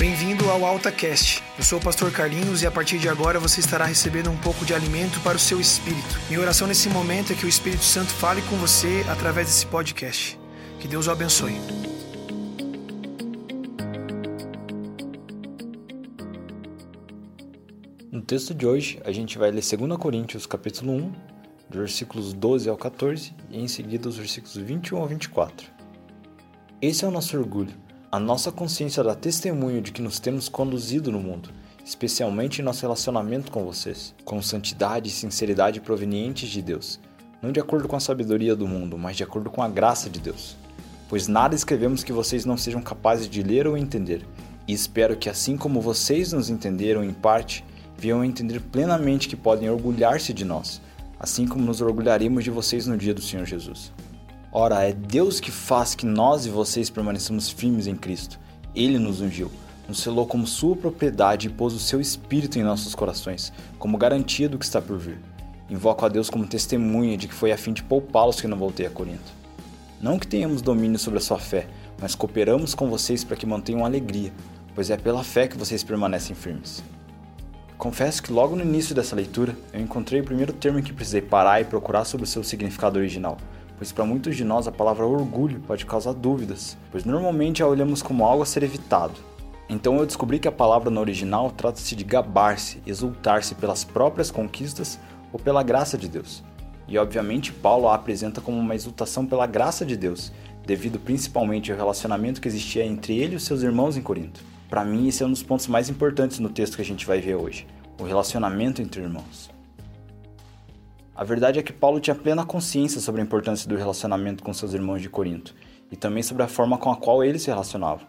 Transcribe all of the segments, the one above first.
Bem-vindo ao AltaCast. Eu sou o pastor Carlinhos e a partir de agora você estará recebendo um pouco de alimento para o seu espírito. Minha oração nesse momento é que o Espírito Santo fale com você através desse podcast. Que Deus o abençoe. No texto de hoje, a gente vai ler 2 Coríntios, capítulo 1, versículos 12 ao 14 e em seguida os versículos 21 ao 24. Esse é o nosso orgulho a nossa consciência dá testemunho de que nos temos conduzido no mundo, especialmente em nosso relacionamento com vocês, com santidade e sinceridade provenientes de Deus, não de acordo com a sabedoria do mundo, mas de acordo com a graça de Deus. Pois nada escrevemos que vocês não sejam capazes de ler ou entender, e espero que, assim como vocês nos entenderam em parte, venham a entender plenamente que podem orgulhar-se de nós, assim como nos orgulharemos de vocês no dia do Senhor Jesus. Ora, é Deus que faz que nós e vocês permaneçamos firmes em Cristo. Ele nos ungiu, nos selou como sua propriedade e pôs o seu espírito em nossos corações, como garantia do que está por vir. Invoco a Deus como testemunha de que foi a fim de poupá-los que não voltei a Corinto. Não que tenhamos domínio sobre a sua fé, mas cooperamos com vocês para que mantenham alegria, pois é pela fé que vocês permanecem firmes. Confesso que logo no início dessa leitura eu encontrei o primeiro termo em que precisei parar e procurar sobre o seu significado original, pois para muitos de nós a palavra orgulho pode causar dúvidas, pois normalmente a olhamos como algo a ser evitado. Então eu descobri que a palavra no original trata-se de gabar-se, exultar-se pelas próprias conquistas ou pela graça de Deus. E obviamente Paulo a apresenta como uma exultação pela graça de Deus, devido principalmente ao relacionamento que existia entre ele e os seus irmãos em Corinto. Para mim, esse é um dos pontos mais importantes no texto que a gente vai ver hoje: o relacionamento entre irmãos. A verdade é que Paulo tinha plena consciência sobre a importância do relacionamento com seus irmãos de Corinto e também sobre a forma com a qual eles se relacionavam.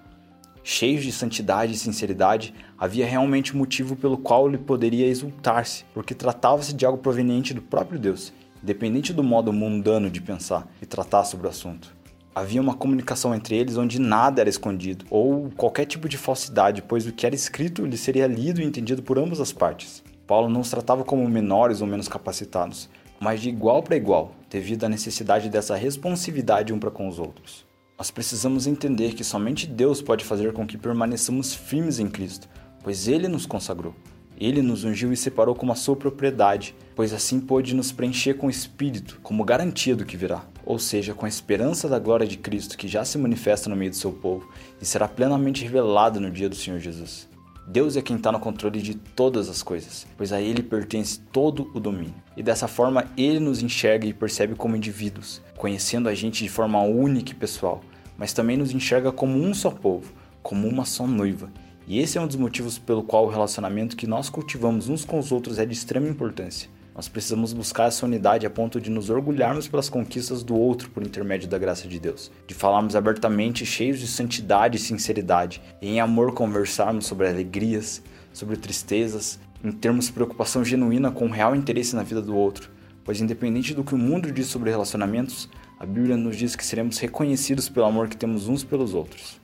Cheios de santidade e sinceridade, havia realmente motivo pelo qual ele poderia exultar-se, porque tratava-se de algo proveniente do próprio Deus, independente do modo mundano de pensar e tratar sobre o assunto. Havia uma comunicação entre eles onde nada era escondido, ou qualquer tipo de falsidade, pois o que era escrito lhe seria lido e entendido por ambas as partes. Paulo não os tratava como menores ou menos capacitados, mas de igual para igual, devido à necessidade dessa responsividade um para com os outros. Nós precisamos entender que somente Deus pode fazer com que permaneçamos firmes em Cristo, pois Ele nos consagrou. Ele nos ungiu e separou como a sua propriedade, pois assim pôde nos preencher com o Espírito, como garantia do que virá, ou seja, com a esperança da glória de Cristo que já se manifesta no meio do seu povo e será plenamente revelada no dia do Senhor Jesus. Deus é quem está no controle de todas as coisas, pois a Ele pertence todo o domínio. E dessa forma, Ele nos enxerga e percebe como indivíduos, conhecendo a gente de forma única e pessoal, mas também nos enxerga como um só povo, como uma só noiva. E esse é um dos motivos pelo qual o relacionamento que nós cultivamos uns com os outros é de extrema importância. Nós precisamos buscar essa unidade a ponto de nos orgulharmos pelas conquistas do outro por intermédio da graça de Deus, de falarmos abertamente, cheios de santidade e sinceridade, e em amor conversarmos sobre alegrias, sobre tristezas, em termos preocupação genuína com real interesse na vida do outro, pois independente do que o mundo diz sobre relacionamentos, a Bíblia nos diz que seremos reconhecidos pelo amor que temos uns pelos outros.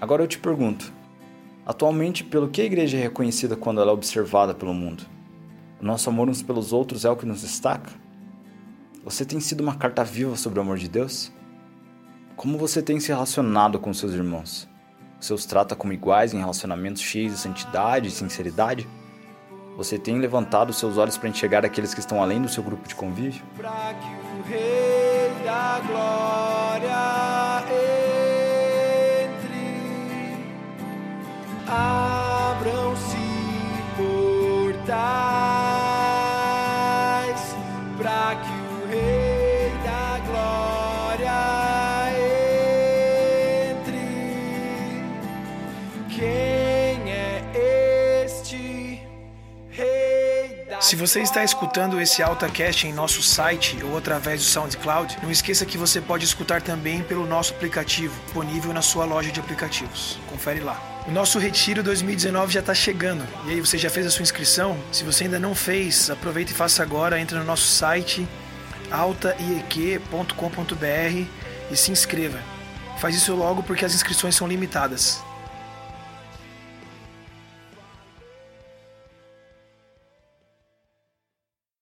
Agora eu te pergunto: atualmente, pelo que a igreja é reconhecida quando ela é observada pelo mundo? O nosso amor uns pelos outros é o que nos destaca? Você tem sido uma carta viva sobre o amor de Deus? Como você tem se relacionado com seus irmãos? Você os trata como iguais em relacionamentos cheios de santidade e sinceridade? Você tem levantado seus olhos para enxergar aqueles que estão além do seu grupo de convívio? Se você está escutando esse AltaCast em nosso site ou através do SoundCloud, não esqueça que você pode escutar também pelo nosso aplicativo, disponível na sua loja de aplicativos. Confere lá. O nosso Retiro 2019 já está chegando. E aí, você já fez a sua inscrição? Se você ainda não fez, aproveita e faça agora. Entre no nosso site altaieq.com.br e se inscreva. Faz isso logo porque as inscrições são limitadas.